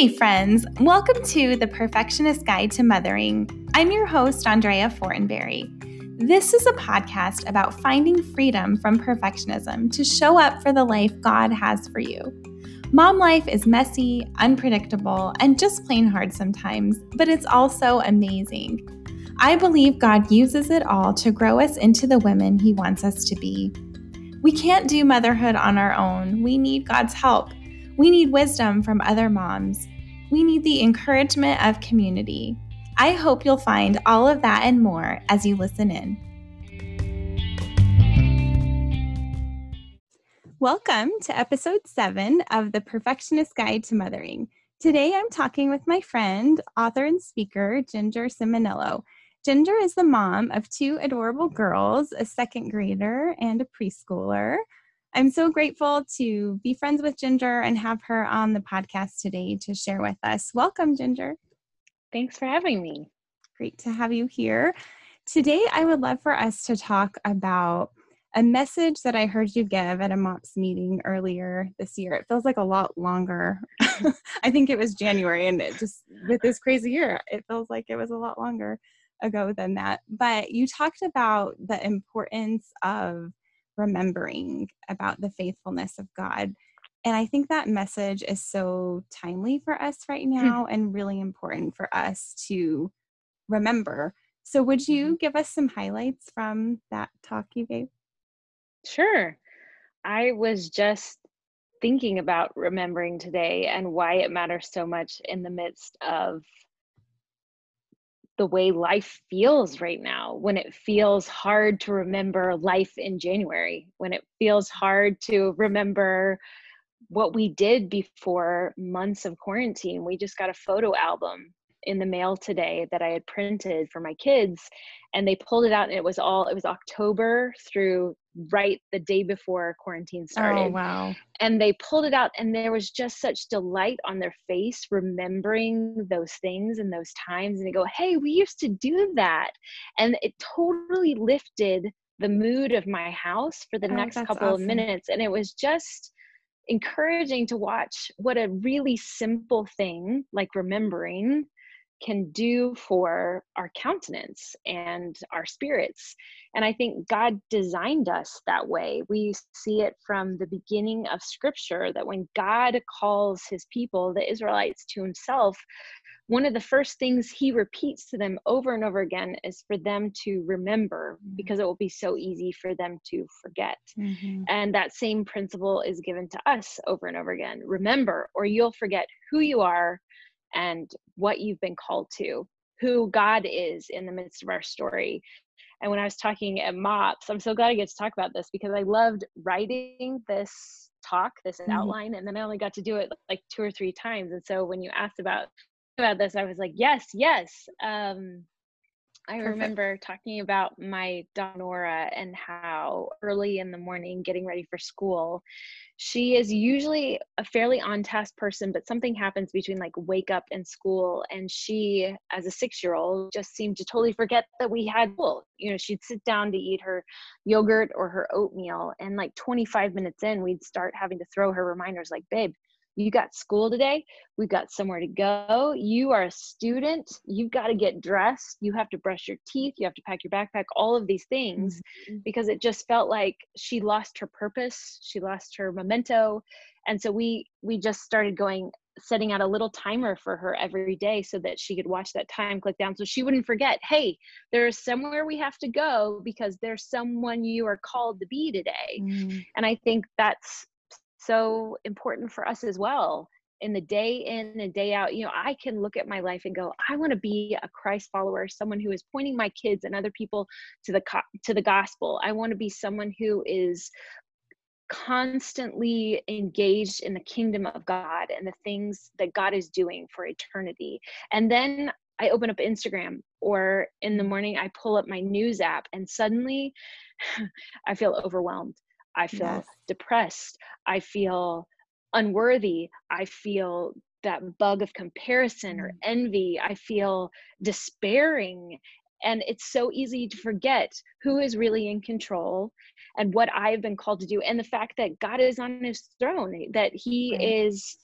Hey, friends, welcome to the Perfectionist Guide to Mothering. I'm your host, Andrea Fortenberry. This is a podcast about finding freedom from perfectionism to show up for the life God has for you. Mom life is messy, unpredictable, and just plain hard sometimes, but it's also amazing. I believe God uses it all to grow us into the women He wants us to be. We can't do motherhood on our own. We need God's help. We need wisdom from other moms. We need the encouragement of community. I hope you'll find all of that and more as you listen in. Welcome to episode seven of the Perfectionist Guide to Mothering. Today I'm talking with my friend, author, and speaker, Ginger Ciminello. Ginger is the mom of two adorable girls, a second grader and a preschooler. I'm so grateful to be friends with Ginger and have her on the podcast today to share with us. Welcome, Ginger. Thanks for having me. Great to have you here. Today, I would love for us to talk about a message that I heard you give at a MOPS meeting earlier this year. It feels like a lot longer. I think it was January, and it just with this crazy year, it feels like it was a lot longer ago than that. But you talked about the importance of remembering about the faithfulness of God. And I think that message is so timely for us right hmm. now and really important for us to remember. So, would you mm-hmm. give us some highlights from that talk you gave? Sure. I was just thinking about remembering today and why it matters so much in the midst of the way life feels right now, when it feels hard to remember life in January, when it feels hard to remember what we did before months of quarantine. We just got a photo album in the mail today that I had printed for my kids and they pulled it out and it was all it was October through right the day before quarantine oh, started. Oh wow. And they pulled it out and there was just such delight on their face remembering those things and those times and they go, "Hey, we used to do that." And it totally lifted the mood of my house for the oh, next couple awesome. of minutes and it was just encouraging to watch what a really simple thing like remembering can do for our countenance and our spirits. And I think God designed us that way. We see it from the beginning of scripture that when God calls his people, the Israelites, to himself, one of the first things he repeats to them over and over again is for them to remember mm-hmm. because it will be so easy for them to forget. Mm-hmm. And that same principle is given to us over and over again. Remember, or you'll forget who you are and what you've been called to, who God is in the midst of our story. And when I was talking at MOPS, I'm so glad I get to talk about this because I loved writing this talk, this mm-hmm. outline, and then I only got to do it like two or three times. And so when you asked about about this, I was like, yes, yes. Um, I Perfect. remember talking about my daughter Nora and how early in the morning, getting ready for school, she is usually a fairly on task person, but something happens between like wake up and school. And she, as a six year old, just seemed to totally forget that we had school. You know, she'd sit down to eat her yogurt or her oatmeal. And like 25 minutes in, we'd start having to throw her reminders like, babe, you got school today. We've got somewhere to go. You are a student. You've got to get dressed. You have to brush your teeth. You have to pack your backpack all of these things mm-hmm. because it just felt like she lost her purpose. She lost her memento. And so we we just started going setting out a little timer for her every day so that she could watch that time click down so she wouldn't forget hey there's somewhere we have to go because there's someone you are called to be today. Mm. and i think that's so important for us as well in the day in and day out you know i can look at my life and go i want to be a christ follower someone who is pointing my kids and other people to the to the gospel. I want to be someone who is constantly engaged in the kingdom of god and the things that god is doing for eternity. And then i open up instagram or in the morning i pull up my news app and suddenly i feel overwhelmed I feel yes. depressed. I feel unworthy. I feel that bug of comparison or mm. envy. I feel despairing. And it's so easy to forget who is really in control and what I've been called to do. And the fact that God is on his throne, that he right. is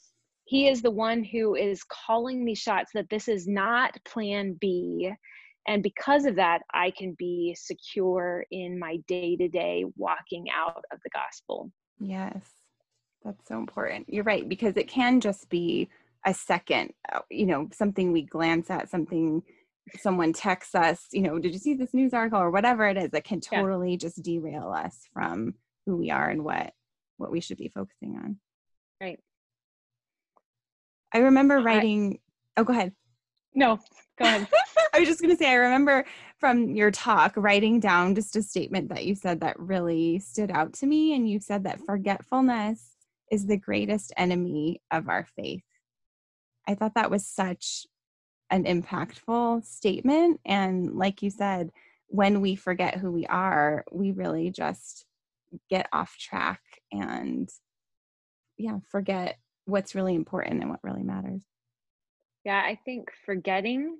he is the one who is calling these shots that this is not plan B. And because of that, I can be secure in my day to day walking out of the gospel. Yes, that's so important. You're right, because it can just be a second, uh, you know, something we glance at, something someone texts us, you know, did you see this news article or whatever it is that can totally yeah. just derail us from who we are and what what we should be focusing on. Right. I remember writing I, oh go ahead. No, go ahead. I was just going to say I remember from your talk writing down just a statement that you said that really stood out to me and you said that forgetfulness is the greatest enemy of our faith. I thought that was such an impactful statement and like you said when we forget who we are we really just get off track and yeah forget what's really important and what really matters yeah i think forgetting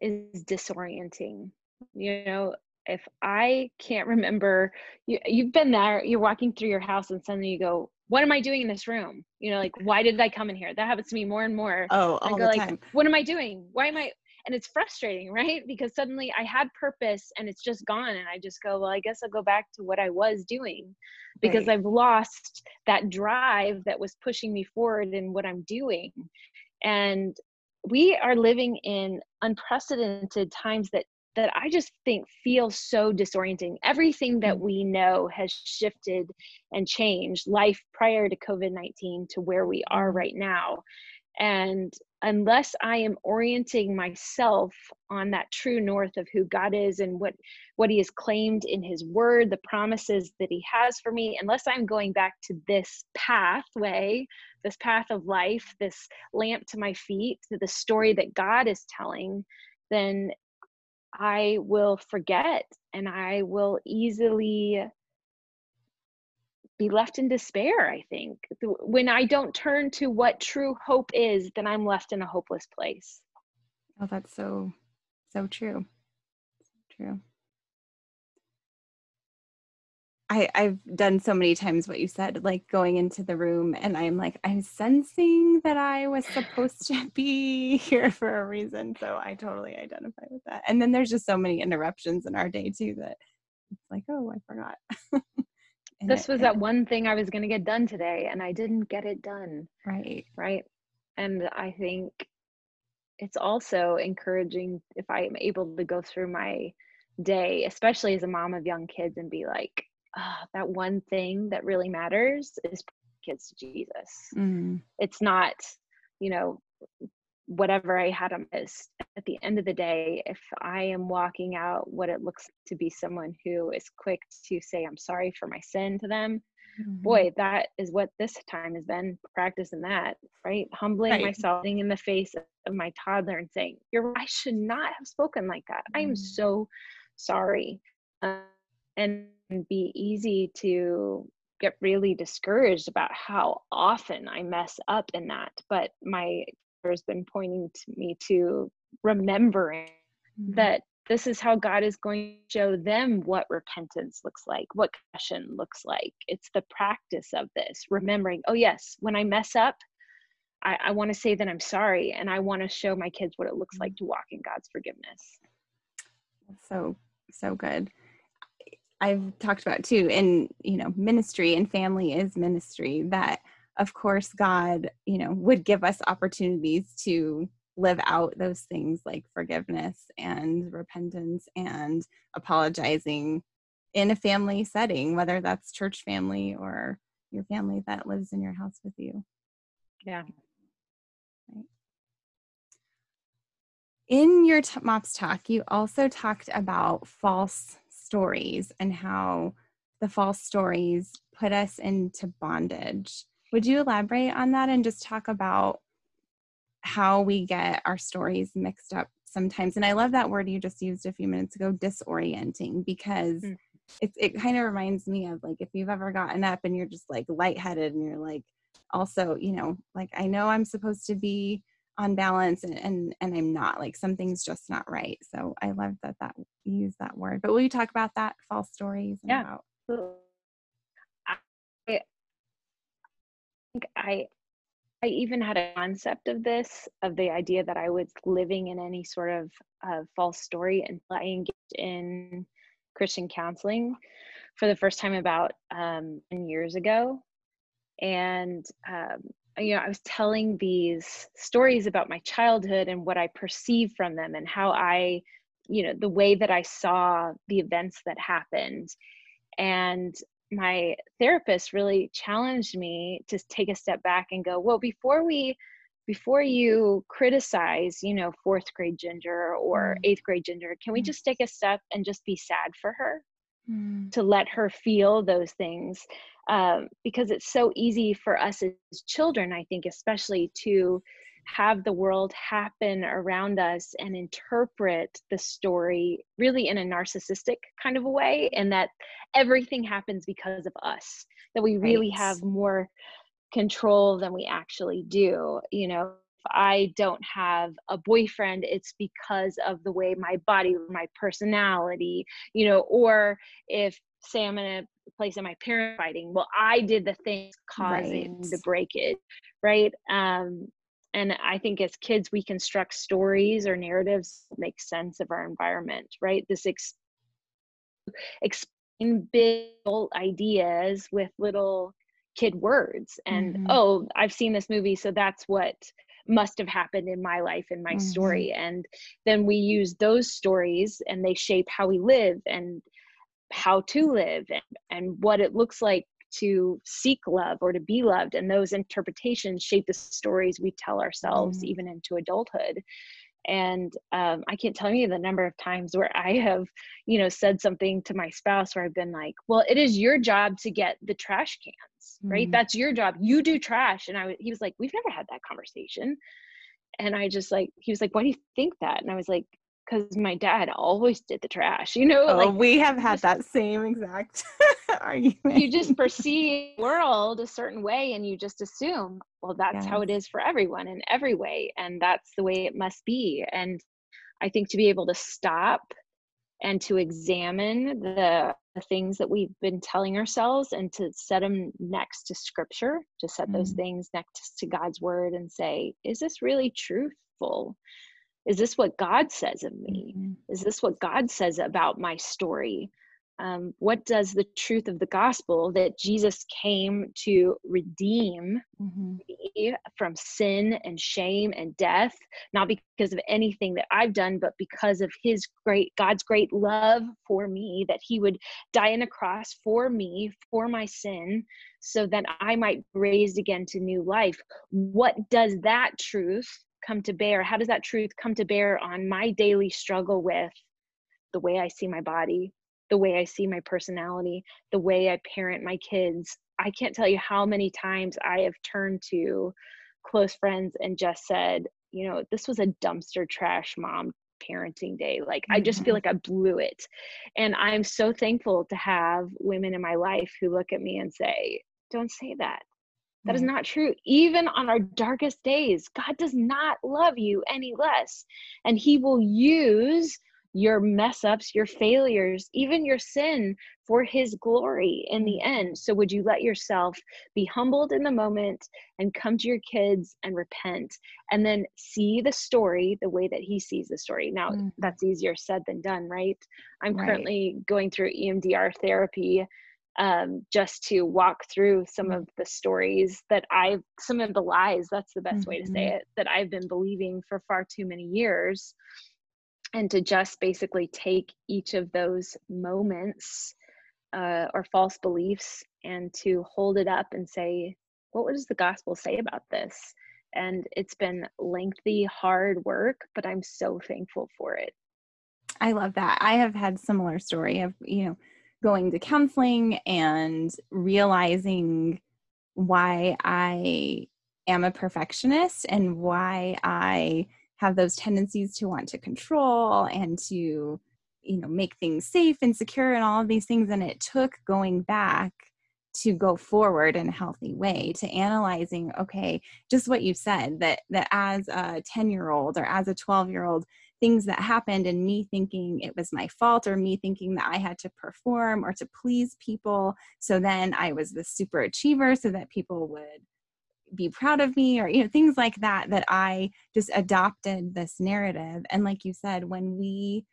is disorienting. You know if i can't remember you, you've been there you're walking through your house and suddenly you go what am i doing in this room? You know like why did i come in here? That happens to me more and more. Oh all I go, the like, time. What am i doing? Why am i? And it's frustrating right? Because suddenly i had purpose and it's just gone and i just go well i guess i'll go back to what i was doing. Because right. i've lost that drive that was pushing me forward in what i'm doing. And we are living in unprecedented times that that I just think feels so disorienting. Everything that mm. we know has shifted and changed life prior to COVID 19 to where we are mm. right now. And unless I am orienting myself on that true north of who God is and what what he has claimed in his word, the promises that he has for me, unless I'm going back to this pathway, this path of life, this lamp to my feet, to the story that God is telling, then I will forget and I will easily be left in despair i think when i don't turn to what true hope is then i'm left in a hopeless place oh that's so so true so true I, I've done so many times what you said, like going into the room, and I'm like, I'm sensing that I was supposed to be here for a reason. So I totally identify with that. And then there's just so many interruptions in our day, too, that it's like, oh, I forgot. this was that one thing I was going to get done today and I didn't get it done. Right. Right. And I think it's also encouraging if I am able to go through my day, especially as a mom of young kids, and be like, oh, that one thing that really matters is kids to Jesus. Mm-hmm. It's not, you know, whatever I had missed. At the end of the day, if I am walking out what it looks to be someone who is quick to say, I'm sorry for my sin to them, mm-hmm. boy, that is what this time has been practicing that, right? Humbling right. myself in the face of my toddler and saying, You're I should not have spoken like that. Mm-hmm. I am mm-hmm. so sorry. Uh, and be easy to get really discouraged about how often I mess up in that. But my has been pointing to me to remembering mm-hmm. that this is how God is going to show them what repentance looks like, what confession looks like. It's the practice of this, remembering, oh, yes, when I mess up, I, I want to say that I'm sorry and I want to show my kids what it looks like mm-hmm. to walk in God's forgiveness. So, so good. I've talked about too in, you know, ministry and family is ministry that of course god you know would give us opportunities to live out those things like forgiveness and repentance and apologizing in a family setting whether that's church family or your family that lives in your house with you. Yeah. Right. in your t- mops talk you also talked about false stories and how the false stories put us into bondage would you elaborate on that and just talk about how we get our stories mixed up sometimes? And I love that word you just used a few minutes ago, disorienting, because mm. it, it kind of reminds me of like if you've ever gotten up and you're just like lightheaded and you're like, also, you know, like I know I'm supposed to be on balance and, and and I'm not like something's just not right. So I love that that you use that word. But will you talk about that false stories? yeah. About- I, I I even had a concept of this, of the idea that I was living in any sort of uh, false story and I engaged in Christian counseling for the first time about um, years ago. And, um, you know, I was telling these stories about my childhood and what I perceived from them and how I, you know, the way that I saw the events that happened. And my therapist really challenged me to take a step back and go, well, before we before you criticize, you know, fourth grade Ginger or mm. eighth grade Ginger, can we mm. just take a step and just be sad for her? Mm. To let her feel those things. Um, because it's so easy for us as children, I think, especially to have the world happen around us and interpret the story really in a narcissistic kind of a way and that everything happens because of us that we really right. have more control than we actually do you know if i don't have a boyfriend it's because of the way my body my personality you know or if say i'm in a place in my parent fighting well i did the things causing right. the breakage right um and i think as kids we construct stories or narratives that make sense of our environment right this ex- explain big ideas with little kid words and mm-hmm. oh i've seen this movie so that's what must have happened in my life in my mm-hmm. story and then we use those stories and they shape how we live and how to live and, and what it looks like to seek love or to be loved and those interpretations shape the stories we tell ourselves mm. even into adulthood. And um, i can't tell you the number of times where i have you know said something to my spouse where i've been like well it is your job to get the trash cans right? That's your job. You do trash. And i he was like we've never had that conversation. And i just like he was like why do you think that? And i was like because my dad always did the trash you know oh, like we have had that same exact argument. you just perceive the world a certain way and you just assume well that's yes. how it is for everyone in every way and that's the way it must be. And i think to be able to stop and to examine the, the things that we've been telling ourselves and to set them next to scripture to set mm. those things next to god's word and say is this really truthful is this what God says of me? Mm-hmm. Is this what God says about my story? Um, what does the truth of the gospel that Jesus came to redeem mm-hmm. me from sin and shame and death, not because of anything that I've done, but because of His great, God's great love for me, that He would die on a cross for me, for my sin, so that I might be raised again to new life? What does that truth come to bear? How does that truth come to bear on my daily struggle with the way I see my body, the way I see my personality, the way I parent my kids? I can't tell you how many times I have turned to close friends and just said, you know, this was a dumpster trash mom parenting day. Like, mm-hmm. I just feel mm-hmm. like I blew it. And I'm so thankful to have women in my life who look at me and say, don't say that. That is not true. Even on our darkest days, God does not love you any less. And He will use your mess ups, your failures, even your sin for His glory in the end. So, would you let yourself be humbled in the moment and come to your kids and repent and then see the story the way that He sees the story? Now, mm. that's easier said than done, right? I'm right. currently going through EMDR therapy um, just to walk through some of the stories that I've, some of the lies, that's the best mm-hmm. way to say mm-hmm. it, that I've been believing for far too many years. And to just basically take each of those moments uh, or false beliefs and to hold it up and say, what does the gospel say about this? And it's been lengthy, hard work, but I'm so thankful for it. I love that. I have had similar story of, you know, going to counseling and realizing why I am a perfectionist and why I have those tendencies to want to control and to you know make things safe and secure and all of these things. And it took going back to go forward in a healthy way to analyzing okay just what you said that that as a 10 year old or as a 12 year old things that happened and me thinking it was my fault or me thinking that I had to perform or to please people. So then I was the super achiever so that people would be proud of me or you know things like that that i just adopted this narrative and like you said when we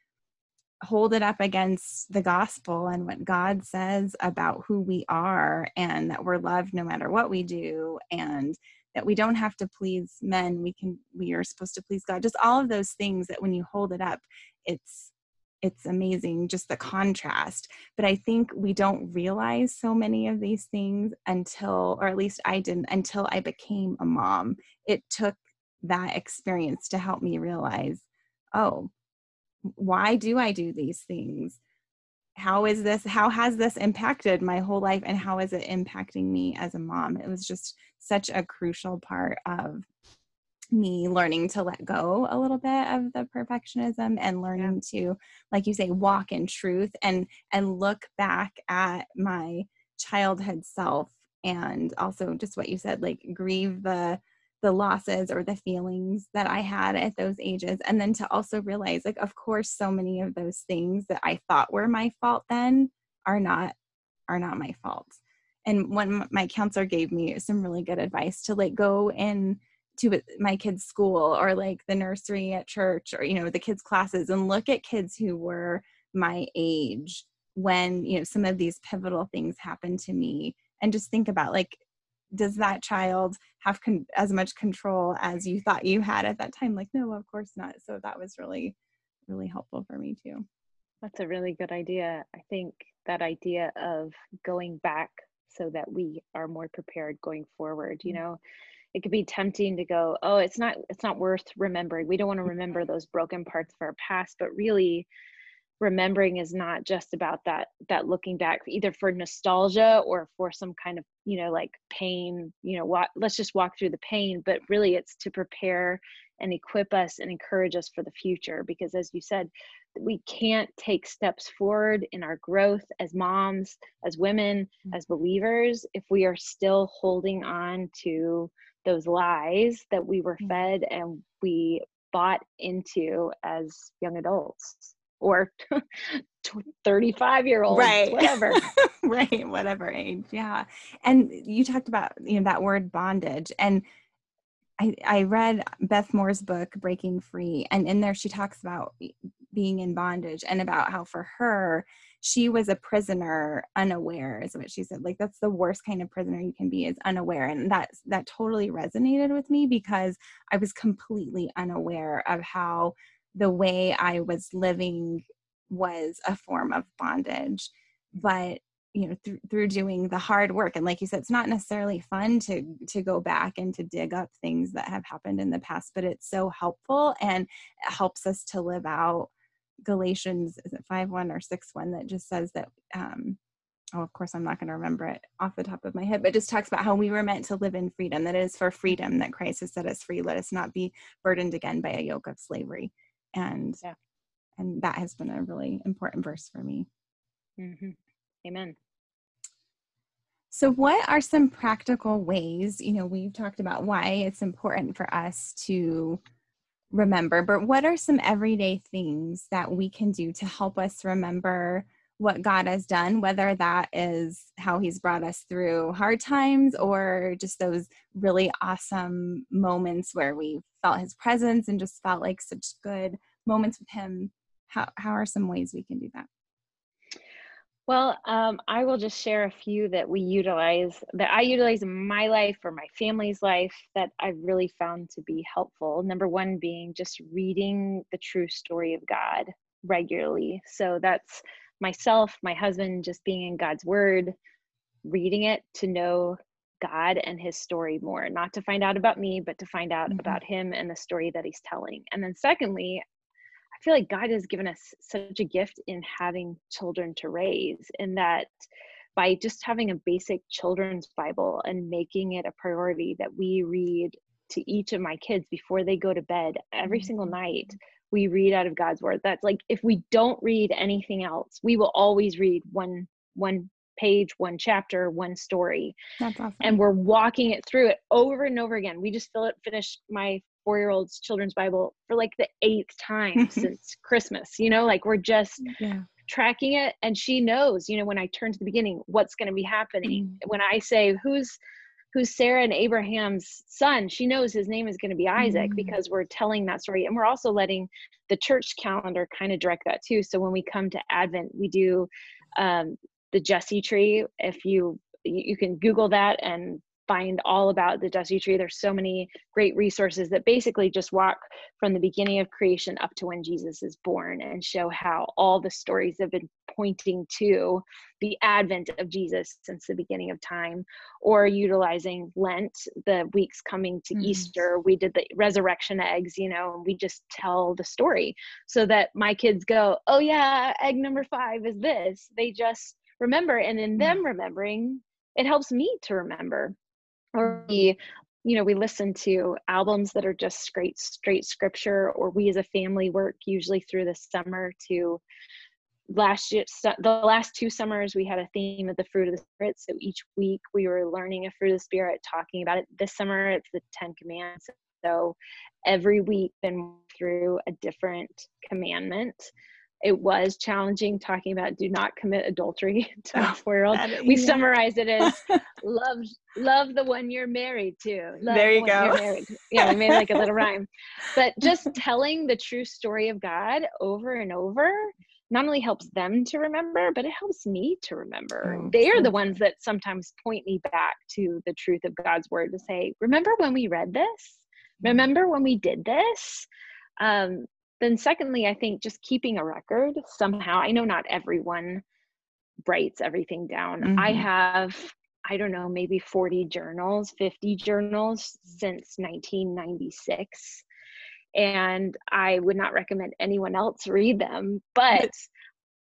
hold it up against the gospel and what god says about who we are and that we're loved no matter what we do and that we don't have to please men we can we are supposed to please god. Just all of those things that when you hold it up it's it's amazing just the contrast. But i think we don't realize so many of these things until or at least i didn't until i became a mom. It took that experience to help me realize oh why do i do these things how is this how has this impacted my whole life and how is it impacting me as a mom it was just such a crucial part of me learning to let go a little bit of the perfectionism and learning yeah. to like you say walk in truth and and look back at my childhood self and also just what you said like grieve the the losses or the feelings that I had at those ages and then to also realize like of course so many of those things that I thought were my fault then are not are not my fault. And when my counselor gave me some really good advice to like go in to my kids school or like the nursery at church or you know the kids classes and look at kids who were my age when you know some of these pivotal things happened to me and just think about like does that child have con- as much control as you thought you had at that time? Like no of course not. So that was really really helpful for me too. That's a really good idea. I think that idea of going back so that we are more prepared going forward you mm. know? It could be tempting to go oh it's not it's not worth remembering. We don't want to remember those broken parts of our past but really remembering is not just about that that looking back either for nostalgia or for some kind of you know like pain you know what let's just walk through the pain but really it's to prepare and equip us and encourage us for the future because as you said we can't take steps forward in our growth as moms as women as believers if we are still holding on to those lies that we were mm. fed and we bought into as young adults or 35 year old right. whatever. Right whatever age yeah. And you talked about you know that word bondage and I, I read Beth Moore's book, Breaking Free, and in there she talks about being in bondage and about how for her, she was a prisoner unaware is what she said. Like that's the worst kind of prisoner you can be is unaware and that that totally resonated with me because i was completely unaware of how the way i was living was a form of bondage but you know th- through doing the hard work and like you said it's not necessarily fun to to go back and to dig up things that have happened in the past but it's so helpful and it helps us to live out Galatians, is it 5 1 or 6 1 that just says that, um, oh, of course, I'm not going to remember it off the top of my head, but just talks about how we were meant to live in freedom, that it is for freedom that Christ has set us free. Let us not be burdened again by a yoke of slavery. And, yeah. and that has been a really important verse for me. Mm-hmm. Amen. So, what are some practical ways? You know, we've talked about why it's important for us to remember, but what are some everyday things that we can do to help us remember what God has done, whether that is how He's brought us through hard times or just those really awesome moments where we felt His presence and just felt like such good moments with Him? How, how are some ways we can do that? Well, um, I will just share a few that we utilize, that I utilize in my life or my family's life that I've really found to be helpful. Number one being just reading the true story of God regularly. So that's myself, my husband, just being in God's word, reading it to know God and his story more, not to find out about me, but to find out mm-hmm. about him and the story that he's telling. And then, secondly, I feel like God has given us such a gift in having children to raise, in that by just having a basic children's Bible and making it a priority that we read to each of my kids before they go to bed every mm-hmm. single night we read out of god's word that's like if we don't read anything else we will always read one one page one chapter one story that's awesome. and we're walking it through it over and over again we just fill it finished my four year old's children's Bible for like the eighth time since Christmas. You know, like we're just yeah. tracking it. And she knows, you know, when I turn to the beginning, what's going to be happening. Mm. When I say, who's, who's Sarah and Abraham's son, she knows his name is going to be Isaac mm-hmm. because we're telling that story. And we're also letting the church calendar kind of direct that too. So when we come to Advent, we do um, the Jesse tree. If you you can Google that and find all about the Jesse tree. There's so many great resources that basically just walk from the beginning of creation up to when Jesus is born and show how all the stories have been pointing to the advent of Jesus since the beginning of time, or utilizing Lent, the weeks coming to mm-hmm. Easter. We did the resurrection eggs, you know, and we just tell the story so that my kids go, Oh, yeah, egg number five is this. They just remember, and in them remembering, it helps me to remember or we you know we listen to albums that are just straight straight scripture or we as a family work usually through the summer to last year the last two summers we had a theme of the fruit of the spirit. So each week we were learning a fruit of the spirit talking about it. This summer it's the 10 commandments. So every week been through a different commandment it was challenging talking about do not commit adultery to a four year. We yeah. summarize it as love love the one you're married to. Love there you go. Yeah, we made like a little rhyme. But just telling the true story of God over and over not only helps them to remember, but it helps me to remember. Oh, they are the ones that sometimes point me back to the truth of God's word to say, remember when we read this? Mm-hmm. Remember when we did this? Um, then secondly i think just keeping a record somehow i know not everyone writes everything down mm-hmm. i have i don't know maybe 40 journals 50 journals since 1996 and i would not recommend anyone else read them but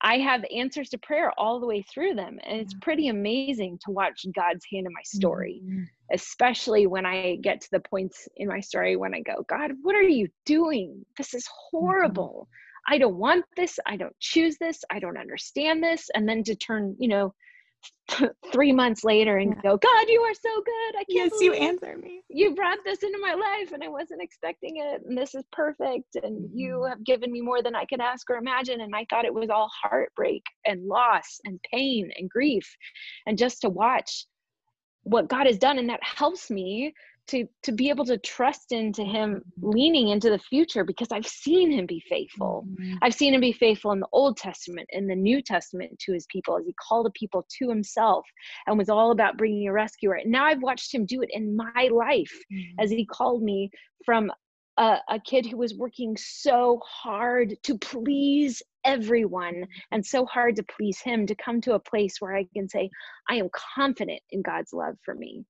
I have answers to prayer all the way through them. And it's pretty amazing to watch God's hand in my story, mm-hmm. especially when I get to the points in my story when I go, God, what are you doing? This is mm-hmm. horrible. Mm-hmm. I don't want this. I don't choose this. I don't understand this. And then to turn, you know, three months later and yeah. go, God, you are so good. I can't. Yes, you answer me. You brought this into my life and I wasn't expecting it. And this is perfect. And mm-hmm. you have given me more than I could ask or imagine. And I thought it was all heartbreak and loss and pain and grief. And just to watch what God has done. And that helps me to to be able to trust into him leaning into the future because i've seen him be faithful mm-hmm. i've seen him be faithful in the old testament in the new testament to his people as he called the people to himself and was all about bringing a rescuer and now i've watched him do it in my life mm-hmm. as he called me from a, a kid who was working so hard to please everyone and so hard to please him to come to a place where I can say, I am confident in God's love for me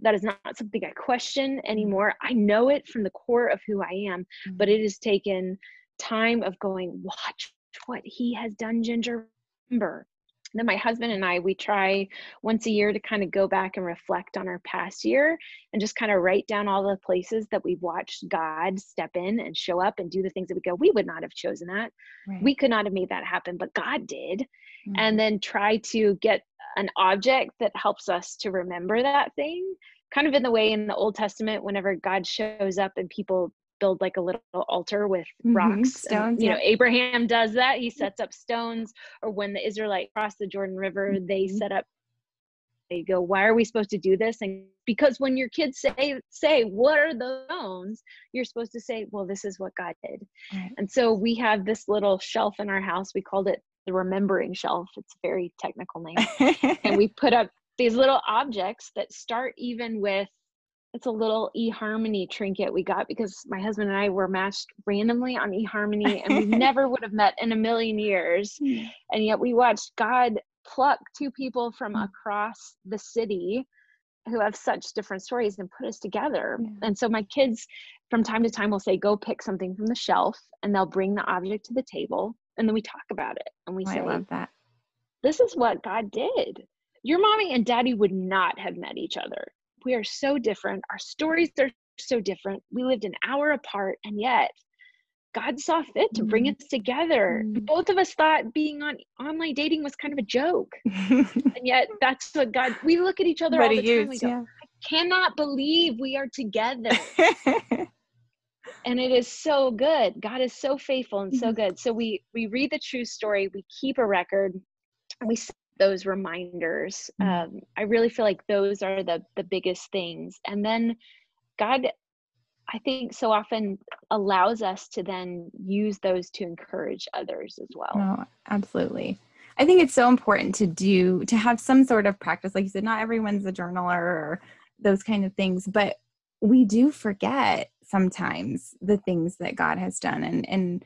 that is not something I question mm-hmm. anymore. I know it from the core of who I am, mm-hmm. but it has taken time of going, watch what he has done, Ginger. Remember. And then my husband and I, we try once a year to kind of go back and reflect on our past year and just kind of write down all the places that we've watched God step in and show up and do the things that we go, we would not have chosen that. Right. We could not have made that happen, but God did. Mm-hmm. And then try to get an object that helps us to remember that thing kind of in the way in the old testament whenever god shows up and people build like a little altar with mm-hmm. rocks stones and, you yeah. know abraham does that he sets up stones or when the israelite crossed the jordan river mm-hmm. they set up they go why are we supposed to do this and because when your kids say say what are the stones you're supposed to say well this is what god did right. and so we have this little shelf in our house we called it the remembering shelf it's a very technical name and we put up these little objects that start even with it's a little eHarmony trinket we got because my husband and I were matched randomly on eHarmony and we never would have met in a million years. Hmm. And yet we watched God pluck two people from hmm. across the city who have such different stories and put us together. Yeah. And so my kids from time to time will say, go pick something from the shelf and they'll bring the object to the table and then we talk about it. And we oh, say, I love that. This is what God did. Your mommy and daddy would not have met each other. We are so different. Our stories are so different. We lived an hour apart, and yet God saw fit to bring mm-hmm. us together. Mm. Both of us thought being on online dating was kind of a joke. and yet that's what God we look at each other but all the time. We go, yeah. I cannot believe we are together. and it is so good. God is so faithful and so mm-hmm. good. So we we read the true story, we keep a record, and we those reminders. Mm-hmm. Um, I really feel like those are the the biggest things. And then God, I think, so often allows us to then use those to encourage others as well. Oh, absolutely. I think it's so important to do to have some sort of practice. Like you said, not everyone's a journaler or those kind of things, but we do forget sometimes the things that God has done and and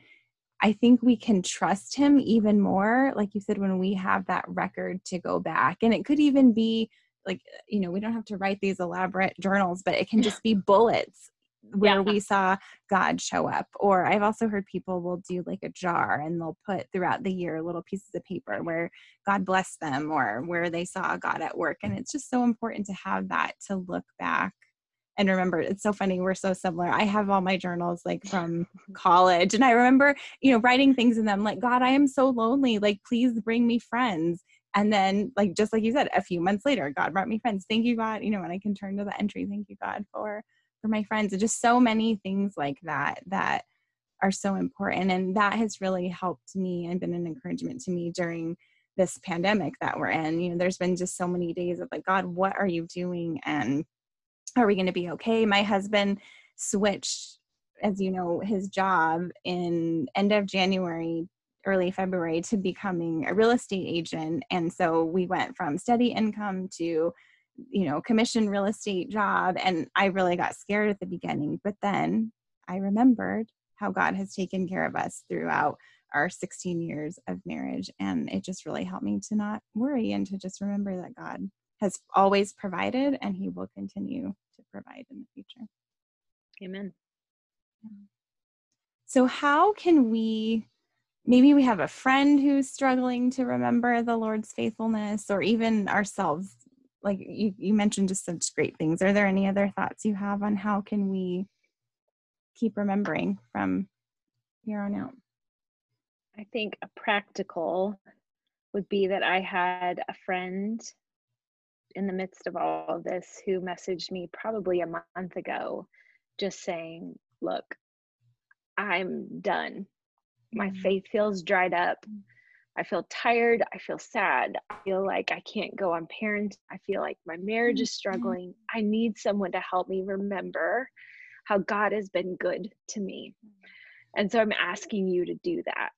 I think we can trust him even more, like you said, when we have that record to go back. And it could even be like, you know, we don't have to write these elaborate journals, but it can just be bullets where yeah. we saw God show up. Or I've also heard people will do like a jar and they'll put throughout the year little pieces of paper where God blessed them or where they saw God at work. And it's just so important to have that to look back and remember it's so funny we're so similar. I have all my journals like from college and i remember you know writing things in them like god i am so lonely like please bring me friends. And then like just like you said a few months later god brought me friends. Thank you god you know and i can turn to the entry thank you god for for my friends. And just so many things like that that are so important and that has really helped me and been an encouragement to me during this pandemic that we're in. You know there's been just so many days of like god what are you doing? And are we going to be okay? My husband switched as you know his job in end of january early february to becoming a real estate agent. And so we went from steady income to you know commission real estate job. And i really got scared at the beginning but then i remembered how god has taken care of us throughout our 16 years of marriage. And it just really helped me to not worry and to just remember that god has always provided and he will continue to provide in the future. Amen. So, how can we? Maybe we have a friend who's struggling to remember the Lord's faithfulness, or even ourselves. Like you, you mentioned just such great things. Are there any other thoughts you have on how can we keep remembering from here on out? I think a practical would be that I had a friend in the midst of all of this who messaged me probably a month ago just saying, Look, I'm done. My mm-hmm. faith feels dried up. I feel tired. I feel sad. I feel like I can't go on parent. I feel like my marriage is mm-hmm. struggling. I need someone to help me remember how God has been good to me. And so I'm asking you to do that.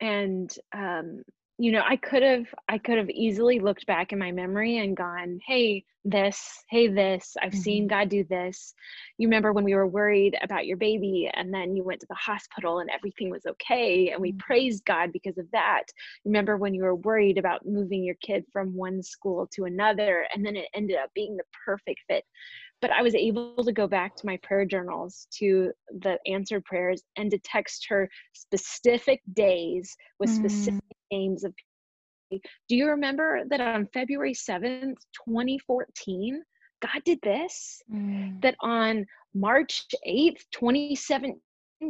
And um, you know i could have i could have easily looked back in my memory and gone hey this hey this i've mm-hmm. seen god do this you remember when we were worried about your baby and then you went to the hospital and everything was okay and we mm-hmm. praised god because of that remember when you were worried about moving your kid from one school to another and then it ended up being the perfect fit but I was able to go back to my prayer journals to the answered prayers and to text her specific days with specific mm. Names of people. Do you remember that on February 7th, 2014, God did this? Mm. That on March 8th, 2017,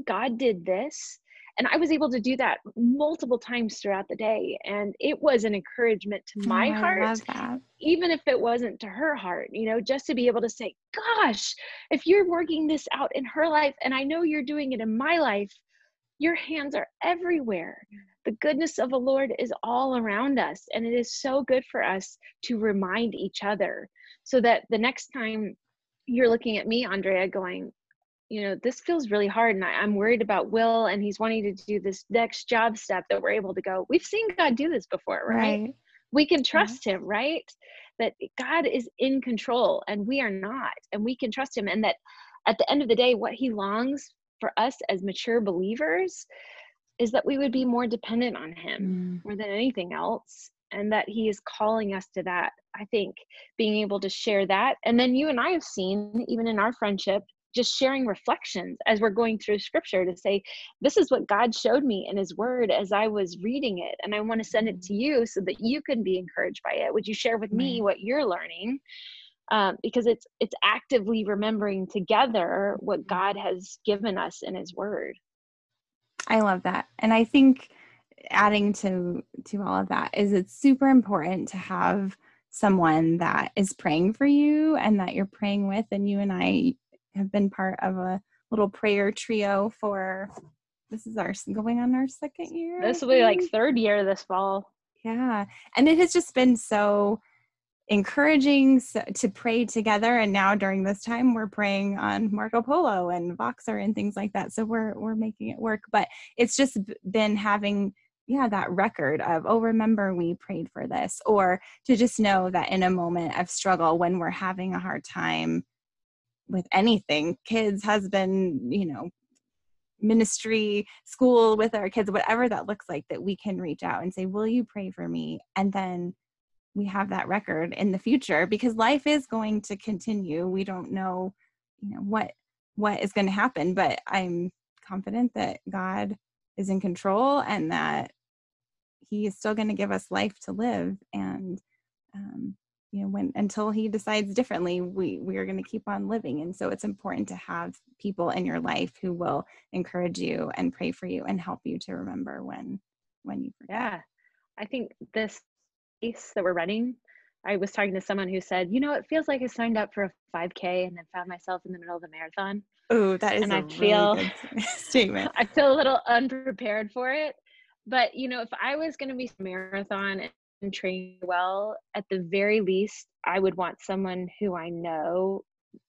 God did this? and i was able to do that multiple times throughout the day and it was an encouragement to my oh, heart even if it wasn't to her heart you know just to be able to say gosh if you're working this out in her life and i know you're doing it in my life your hands are everywhere the goodness of the lord is all around us and it is so good for us to remind each other so that the next time you're looking at me andrea going you know, this feels really hard and I, am worried about Will and he's wanting to do this next job step that we're able to go, we've seen God do this before, right? right. We can trust yeah. him, right? That God is in control and we are not, and we can trust him. And that at the end of the day, what he longs for us as mature believers is that we would be more dependent on him mm. more than anything else and that he is calling us to that i think being able to share that. And then you and i have seen even in our friendship just sharing reflections as we're going through scripture to say this is what god showed me in his word as i was reading it and i want to send it to you so that you can be encouraged by it. Would you share with me what you're learning? Um, because it's it's actively remembering together what mm-hmm. god has given us in his word i love that and i think adding to to all of that is it's super important to have someone that is praying for you and that you're praying with and you and i have been part of a little prayer trio for this is our going on our second year. This will be like third year this fall. Yeah. And it has just been so encouraging to pray together and now during this time we're praying on marco polo and voxer and things like that. So we're we're making it work but it's just been having yeah that record of oh remember we prayed for this or to just know that in a moment of struggle when we're having a hard time with anything kids husband you know ministry school with our kids whatever that looks like that we can reach out and say will you pray for me? And then we have that record in the future because life is going to continue. We don't know you know what what is going to happen but i'm confident that god is in control and that he is still going to give us life to live. And um, you know when until he decides differently we we are going to keep on living. And so it's important to have people in your life who will encourage you and pray for you and help you to remember when when you forget. Yeah. I think this race that we're running i was talking to someone who said you know it feels like i signed up for a 5k and then found myself in the middle of the marathon. Oh that is and a I feel, really statement. I feel a little unprepared for it. But you know if i was going to be a marathon and train well, at the very least, I would want someone who I know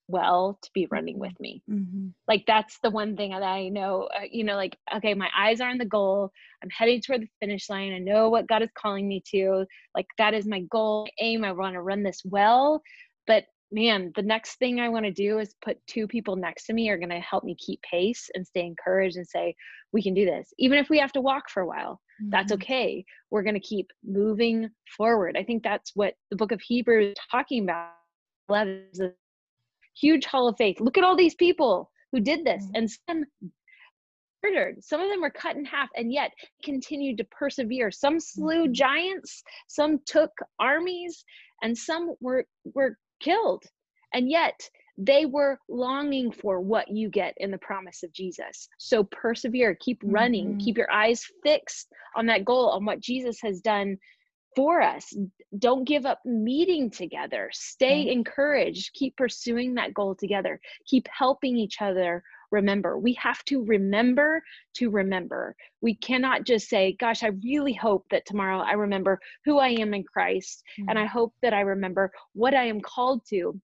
well to be running with me. Mm-hmm. Like that's the one thing that I know, uh, you know, like, okay, my eyes are on the goal. I'm heading toward the finish line. I know what God is calling me to. Like that is my goal, my aim. I want to run this well. But man, the next thing I want to do is put two people next to me are going to help me keep pace and stay encouraged and say, we can do this. Even if we have to walk for a while, mm-hmm. that's okay. We're going to keep moving forward. I think that's what the book of Hebrews is talking about. Is a huge hall of faith. Look at all these people who did this mm-hmm. and some murdered. Some of them were cut in half and yet continued to persevere. Some slew mm-hmm. giants, some took armies, and some were were killed. And yet they were longing for what you get in the promise of Jesus. So persevere, keep running, mm-hmm. keep your eyes fixed on that goal, on what Jesus has done for us. Don't give up meeting together. Stay mm-hmm. encouraged. Keep pursuing that goal together. Keep helping each other remember. We have to remember to remember. We cannot just say, Gosh, I really hope that tomorrow I remember who I am in Christ mm-hmm. and I hope that I remember what I am called to.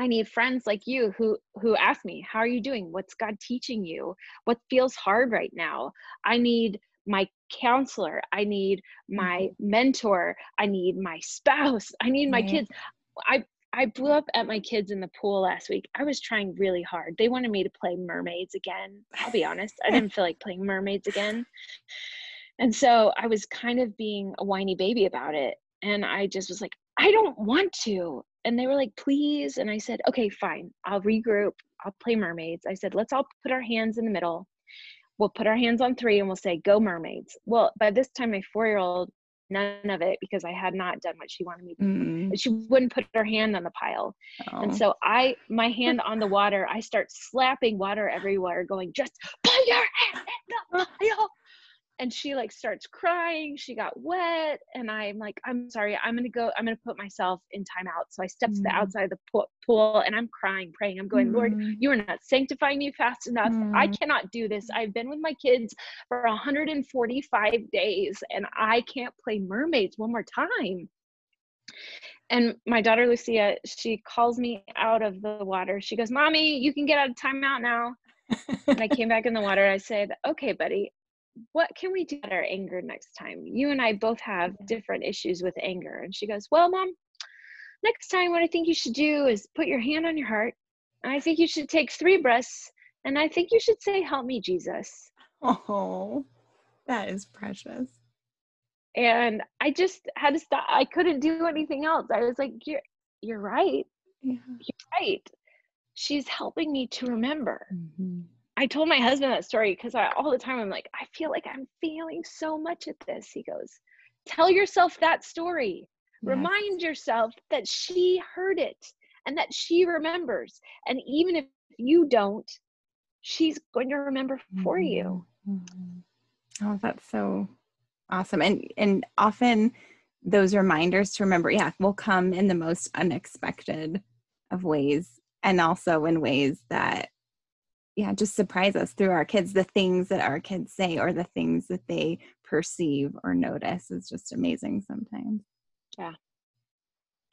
I need friends like you who who ask me, "How are you doing? What's God teaching you? What feels hard right now?" I need my counselor. I need my mm-hmm. mentor. I need my spouse. I need my kids. I I blew up at my kids in the pool last week. I was trying really hard. They wanted me to play mermaids again. I'll be honest, I didn't feel like playing mermaids again. And so I was kind of being a whiny baby about it. And I just was like, I don't want to. And they were like, please. And I said, okay, fine. I'll regroup. I'll play mermaids. I said, let's all put our hands in the middle. We'll put our hands on three and we'll say, go mermaids. Well, by this time, my four year old none of it because I had not done what she wanted me to. Mm. She wouldn't put her hand on the pile. Oh. And so I my hand on the water, I start slapping water everywhere, going, just put your hand in the pile and she like starts crying she got wet and i'm like i'm sorry i'm gonna go i'm gonna put myself in timeout so i step mm. to the mm. outside of the pool and i'm crying praying i'm going mm. lord you are not sanctifying me fast enough mm. i cannot do this i've been with my kids for 145 days and i can't play mermaids one more time and my daughter lucia she calls me out of the water she goes mommy you can get out of timeout now and I came back in the water. I said, okay, buddy, what can we do at our anger next time? You and I both have different issues with anger. And she goes, Well, mom, next time, what I think you should do is put your hand on your heart. And I think you should take three breaths. And I think you should say, Help me, Jesus. Oh, that is precious. And I just had to stop. I couldn't do anything else. I was like, You're, you're right. Yeah. You're right. She's helping me to remember. Mm-hmm I told my husband that story because I all the time I'm like, I feel like I'm failing so much at this. He goes, Tell yourself that story. Yes. Remind yourself that she heard it and that she remembers. And even if you don't, she's going to remember for mm-hmm. you. Mm-hmm. Oh, that's so awesome. And and often those reminders to remember, yeah, will come in the most unexpected of ways and also in ways that yeah just surprise us through our kids the things that our kids say or the things that they perceive or notice is just amazing sometimes. Yeah.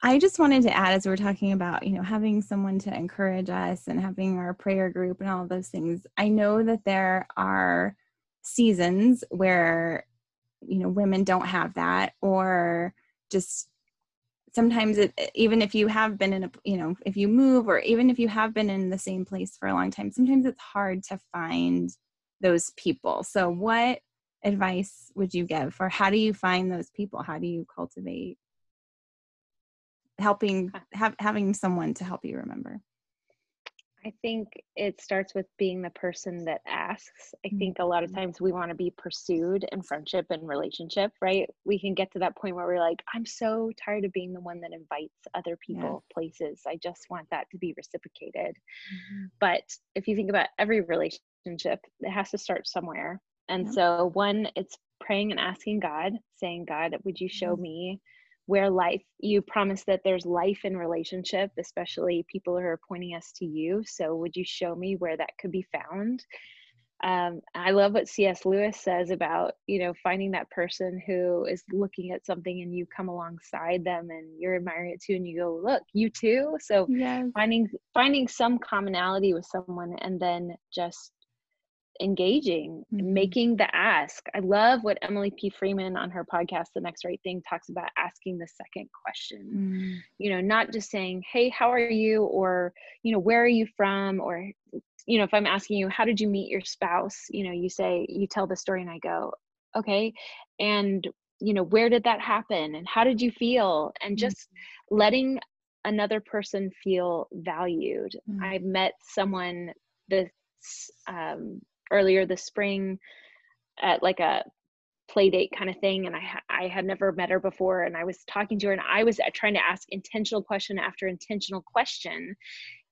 I just wanted to add as we're talking about you know having someone to encourage us and having our prayer group and all those things i know that there are seasons where you know women don't have that or just sometimes it even if you have been in a you know if you move or even if you have been in the same place for a long time sometimes it's hard to find those people. So what advice would you give or how do you find those people? How do you cultivate helping have, having someone to help you remember I think it starts with being the person that asks. I think a lot of mm-hmm. times we want to be pursued in friendship and relationship, right? We can get to that point where we're like, I'm so tired of being the one that invites other people yeah. places. I just want that to be reciprocated. Mm-hmm. But if you think about every relationship, it has to start somewhere. And yeah. so, one, it's praying and asking God, saying, God, would you show mm-hmm. me where life you promise that there's life in relationship especially people who are pointing us to you. So would you show me where that could be found? Um, i love what cs lewis says about you know finding that person who is looking at something and you come alongside them and you're admiring it too and you go look you too. So yes. finding finding some commonality with someone and then just engaging mm-hmm. making the ask. I love what emily p. Freeman on her podcast the next right thing talks about asking the second question. Mm-hmm. you know not just saying hey how are you? or you know where are you from? or you know if i'm asking you how did you meet your spouse? you know you say you tell the story and i go okay. And you know where did that happen? And how did you feel? And just mm-hmm. letting another person feel valued. Mm-hmm. i've met someone this um, earlier this spring at like a play date kind of thing and I I had never met her before and I was talking to her and I was trying to ask intentional question after intentional question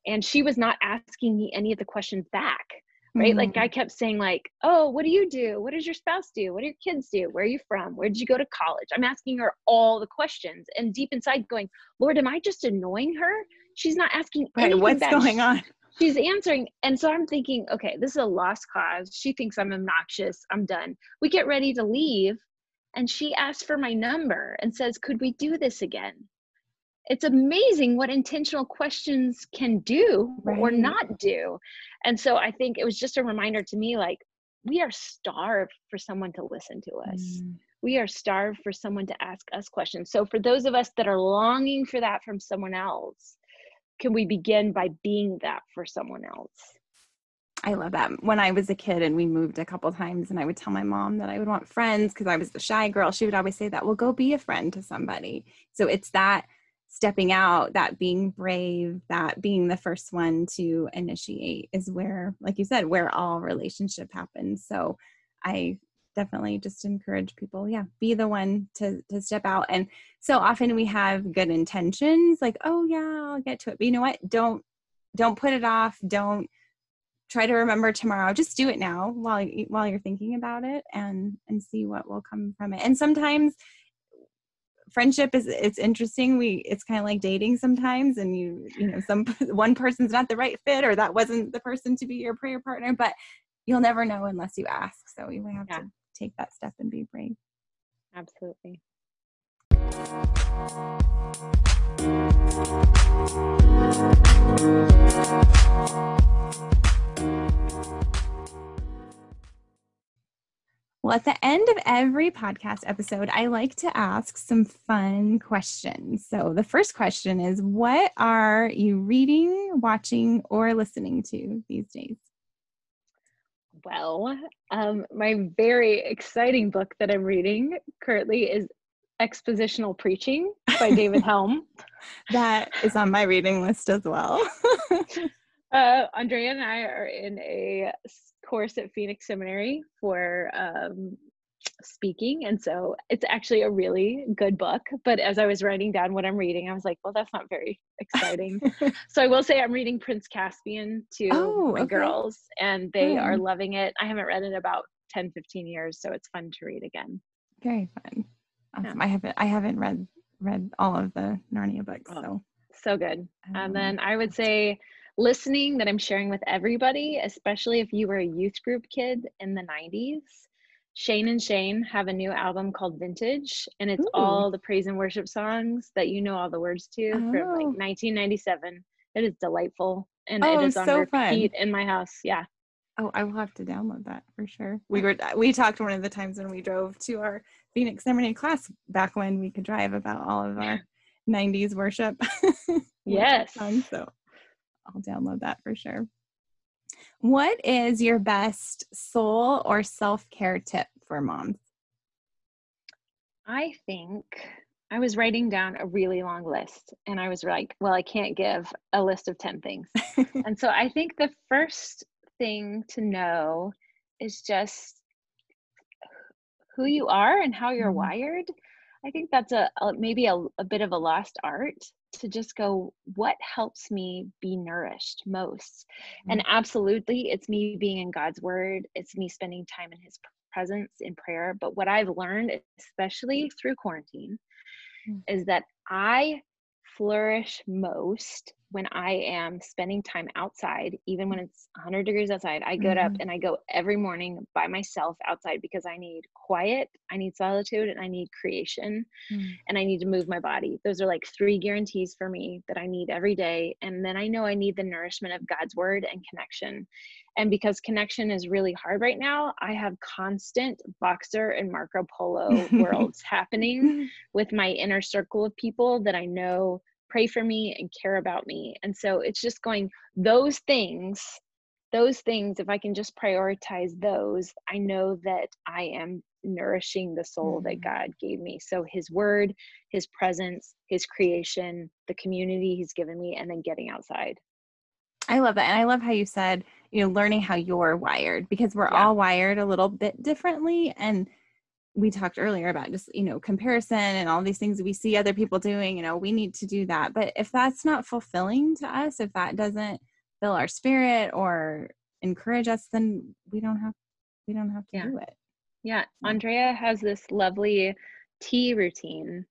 and she was not asking me any of the questions back right? Mm-hmm. like I kept saying like oh what do you do? What does your spouse do? What do your kids do? Where are you from? Where did you go to college? I'm asking her all the questions and deep inside going lord am I just annoying her? She's not asking right what's going on she's answering and so i'm thinking okay this is a lost cause. She thinks i'm obnoxious. I'm done. We get ready to leave and she asks for my number and says could we do this again? It's amazing what intentional questions can do right. or not do. And so i think it was just a reminder to me like we are starved for someone to listen to us. Mm. we are starved for someone to ask us questions. So for those of us that are longing for that from someone else can we begin by being that for someone else? I love that. When I was a kid and we moved a couple times, and I would tell my mom that I would want friends because I was the shy girl, she would always say that, well, go be a friend to somebody. So it's that stepping out, that being brave, that being the first one to initiate is where, like you said, where all relationship happens. So I definitely just encourage people yeah be the one to to step out. And so often we have good intentions like oh yeah i'll get to it. But you know what? Don't don't put it off. Don't try to remember tomorrow. Just do it now while while you're thinking about it and and see what will come from it. And sometimes friendship is it's interesting. We it's kind of like dating sometimes and you you know some one person's not the right fit or that wasn't the person to be your prayer partner but you'll never know unless you ask. So you have yeah. to take that step and be brave. Absolutely. Well, at the end of every podcast episode, I like to ask some fun questions. So, the first question is What are you reading, watching, or listening to these days? Well, um, my very exciting book that I'm reading currently is Expositional Preaching by David Helm. that is on my reading list as well. uh, Andrea and I are in a course at Phoenix Seminary for um, speaking. And so it's actually a really good book. But as I was writing down what I'm reading, I was like, well, that's not very exciting. so I will say I'm reading Prince Caspian to oh, my okay. girls, and they are loving it. I haven't read it in about 10, 15 years, so it's fun to read again. Very fun. Awesome. Yeah. I haven't I haven't read read all of the Narnia books. Oh, so so good. Um, and then I would say listening that I'm sharing with everybody, especially if you were a youth group kid in the 90s. Shane and Shane have a new album called Vintage, and it's Ooh. all the praise and worship songs that you know all the words to oh. from like 1997. It is delightful, and oh, it is on so repeat fun. in my house. Yeah. Oh, I will have to download that for sure. We were we talked one of the times when we drove to our Phoenix Seminary class back when we could drive about all of our 90s worship. yes. Songs, so I'll download that for sure. What is your best soul or self care tip for moms? I think I was writing down a really long list and I was like, well, I can't give a list of 10 things. and so I think the first thing to know is just who you are and how you're mm-hmm. wired. I think that's a, a maybe a, a bit of a lost art to just go, what helps me be nourished most? Mm-hmm. And absolutely, it's me being in God's word, it's me spending time in His presence in prayer. But what I've learned, especially through quarantine, mm-hmm. is that I flourish most when I am spending time outside, even when it's 100 degrees outside, I get mm-hmm. up and I go every morning by myself outside because I need quiet, I need solitude, and I need creation, mm-hmm. and I need to move my body. Those are like three guarantees for me that I need every day. And then I know I need the nourishment of God's word and connection. And because connection is really hard right now, I have constant Voxer and Marco Polo worlds happening with my inner circle of people that I know pray for me and care about me. And so it's just going, those things, those things, if I can just prioritize those, I know that I am nourishing the soul that mm. God gave me. So his word, his presence, his creation, the community he's given me, and then getting outside. I love that. And I love how you said, you know, learning how you're wired because we're yeah. all wired a little bit differently. And we talked earlier about just you know comparison and all these things we see other people doing you know we need to do that. But if that's not fulfilling to us if that doesn't fill our spirit or encourage us then we don't have we don't have to yeah. do it. Yeah. Andrea has this lovely tea routine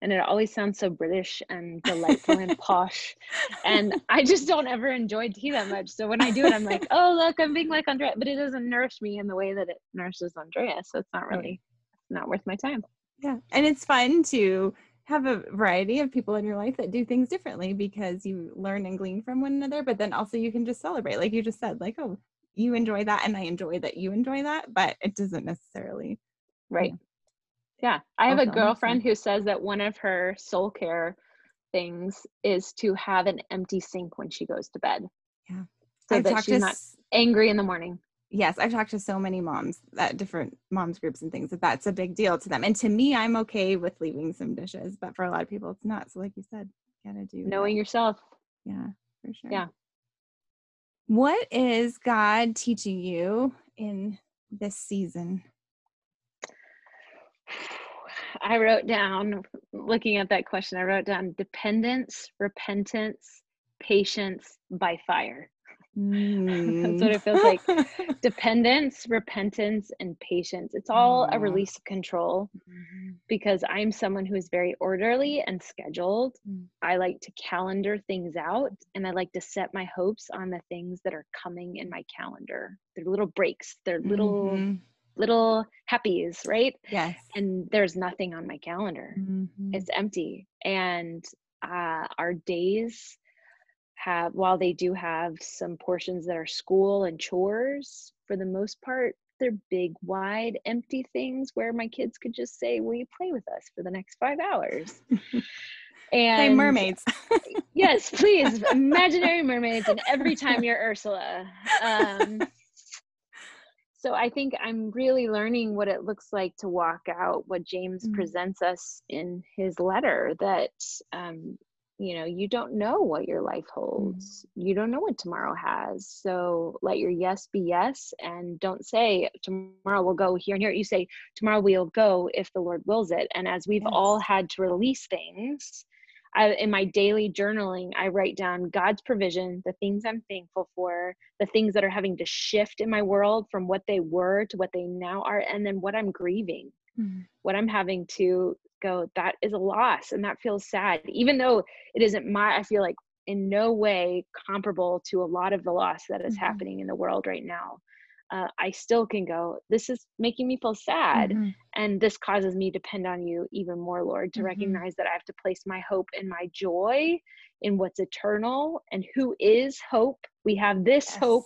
and it always sounds so british and delightful and posh and i just don't ever enjoy tea that much. So when i do it i'm like oh look i'm being like andrea but it doesn't nourish me in the way that it nourishes andrea so it's not really not worth my time. Yeah. And it's fun to have a variety of people in your life that do things differently because you learn and glean from one another, but then also you can just celebrate, like you just said, like, oh, you enjoy that and I enjoy that you enjoy that, but it doesn't necessarily. Right. Yeah. I have a girlfriend who says that one of her soul care things is to have an empty sink when she goes to bed. Yeah. So I've that she's not angry in the morning yes i've talked to so many moms at different moms groups and things that that's a big deal to them. And to me i'm okay with leaving some dishes but for a lot of people it's not so like you said you gotta do knowing that. yourself. Yeah for sure. Yeah. What is god teaching you in this season? I wrote down looking at that question i wrote down dependence repentance patience by fire Mm. That's what it feels like. Mm. Dependence, repentance, and patience. It's all a release of control mm-hmm. because I'm someone who is very orderly and scheduled. Mm. I like to calendar things out and I like to set my hopes on the things that are coming in my calendar. They're little breaks, they're little. Mm-hmm. Little happies, right? Yes. And there's nothing on my calendar. Mm-hmm. It's empty. And uh, our days have while they do have some portions that are school and chores for the most part they're big wide empty things where my kids could just say will you play with us for the next five hours? And Play mermaids. Yes please. Imaginary mermaids and every time you're ursula. Um, so i think i'm really learning what it looks like to walk out what james mm-hmm. presents us in his letter that um, you know you don't know what your life holds mm-hmm. you don't know what tomorrow has so let your yes be yes and don't say tomorrow we'll go here and here you say tomorrow we'll go if the lord wills it and as we've yes. all had to release things I, in my daily journaling i write down god's provision the things i'm thankful for the things that are having to shift in my world from what they were to what they now are and then what i'm grieving mm-hmm. what i'm having to go that is a loss and that feels sad even though it isn't my i feel like in no way comparable to a lot of the loss that is Mm-hmm. happening in the world right now. Uh, I still can go, this is making me feel sad. Mhm. And this causes me to depend on you even more, Lord, to Mhm. recognize that I have to place my hope and my joy in what's eternal and who is hope. We have this hope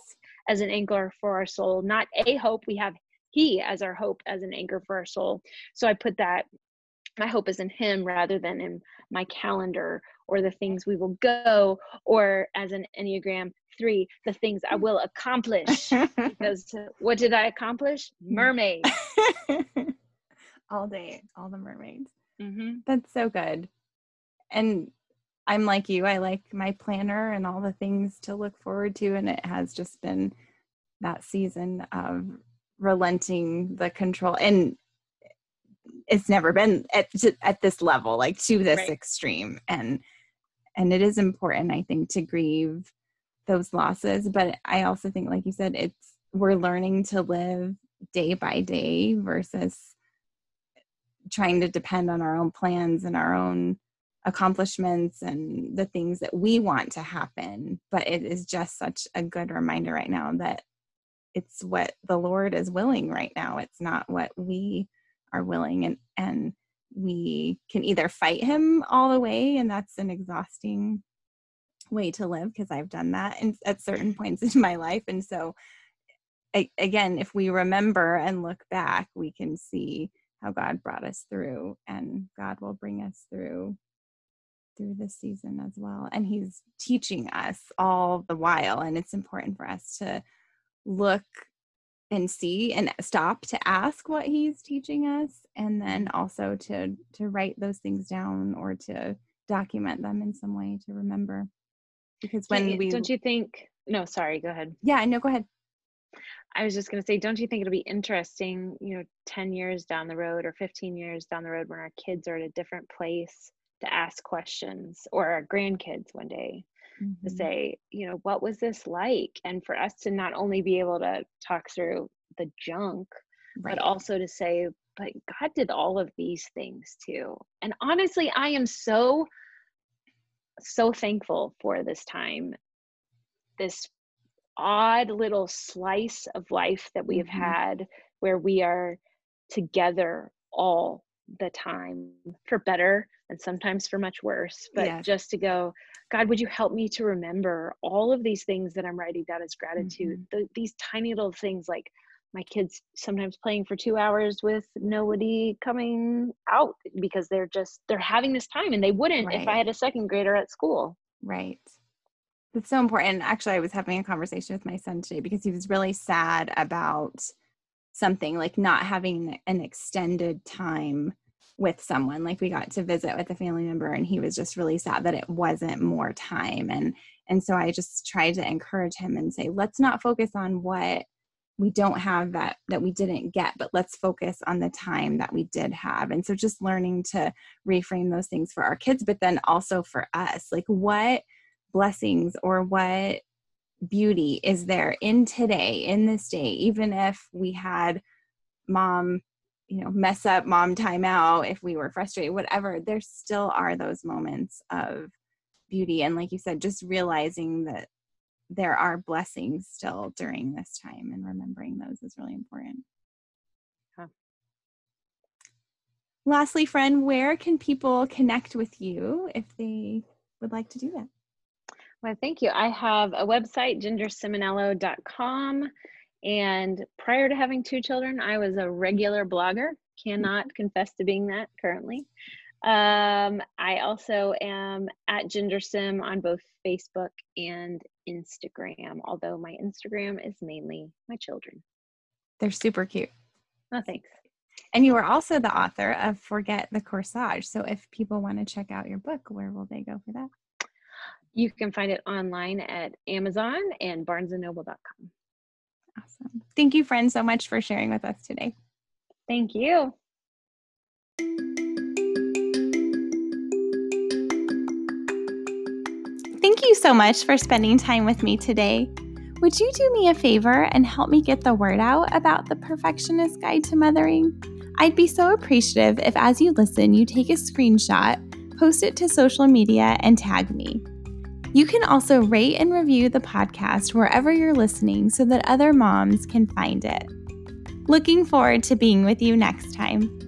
as an anchor for our soul, not a hope. We have He as our hope, as an anchor for our soul. So I put that, my hope is in Him rather than in my calendar or the things we will go, or as an Enneagram three, the things I will accomplish. because what did I accomplish? Mermaid. all day, all the mermaids. hmm That's so good. And I'm like you, I like my planner and all the things to look forward to. And it has just been that season of relenting the control. And it's never been at, at this level, like to this Right. extreme. And and it is important, I think, to grieve those losses. But I also think, like you said, it's we're learning to live day by day versus trying to depend on our own plans and our own accomplishments and the things that we want to happen. But it is just such a good reminder right now that it's what the Lord is willing right now. It's not what we are willing and and we can either fight him all the way and that's an exhausting way to live because I've done that in, at certain points in my life. And so again if we remember and look back we can see how God brought us through and God will bring us through through this season as well. And he's teaching us all the while and it's important for us to look and see and stop to ask what he's teaching us and then also to to write those things down or to document them in some way to remember because when Don't- we don't you think? No, sorry. Go ahead. yeah no go ahead I was just going to say, don't you think it'll be interesting, you know, 10 years down the road or 15 years down the road when our kids are at a different place to ask questions or our grandkids one day to Mhm. say, you know, what was this like? And for us to not only be able to talk through the junk, right but also to say, but God did all of these things too. And honestly, I am so, so thankful for this time, this odd little slice of life that we have Mhm. had where we are together all the time for better and sometimes for much worse but Yes. just to go god would you help me to remember all of these things that i'm writing down as gratitude Mm-hmm. the, these tiny little things like my kids sometimes playing for two hours with nobody coming out because they're just they're having this time and they wouldn't if i had a second grader at school Right. That's so important. Actually, I was having a conversation with my son today because he was really sad about something like not having an extended time with someone. Like we got to visit with a family member and he was just really sad that it wasn't more time. And and so I just tried to encourage him and say, let's not focus on what we don't have that that we didn't get, but let's focus on the time that we did have. And so just learning to reframe those things for our kids, but then also for us. Like what blessings or what beauty is there in today, in this day, even if we had mom, you know, mess up, mom time out, if we were frustrated, whatever, there still are those moments of beauty. And like you said, just realizing that there are blessings still during this time and remembering those is really important. Huh. Lastly, friend, where can people connect with you if they would like to do that? Well, thank you. I have a website, gingerciminello.com. And prior to having two children, I was a regular blogger. Cannot confess to being that currently. Um, I also am at gingercim on both Facebook and Instagram, although my Instagram is mainly my children. They're super cute. Oh, thanks. And you are also the author of Forget the Corsage. So if people want to check out your book, where will they go for that? You can find it online at Amazon and barnesandnoble.com. Awesome. Thank you, friend, so much for sharing with us today. Thank you. Thank you so much for spending time with me today. Would you do me a favor and help me get the word out about the Perfectionist Guide to Mothering? I'd be so appreciative if, as you listen, you take a screenshot, post it to social media, and tag me. You can also rate and review the podcast wherever you're listening so that other moms can find it. Looking forward to being with you next time.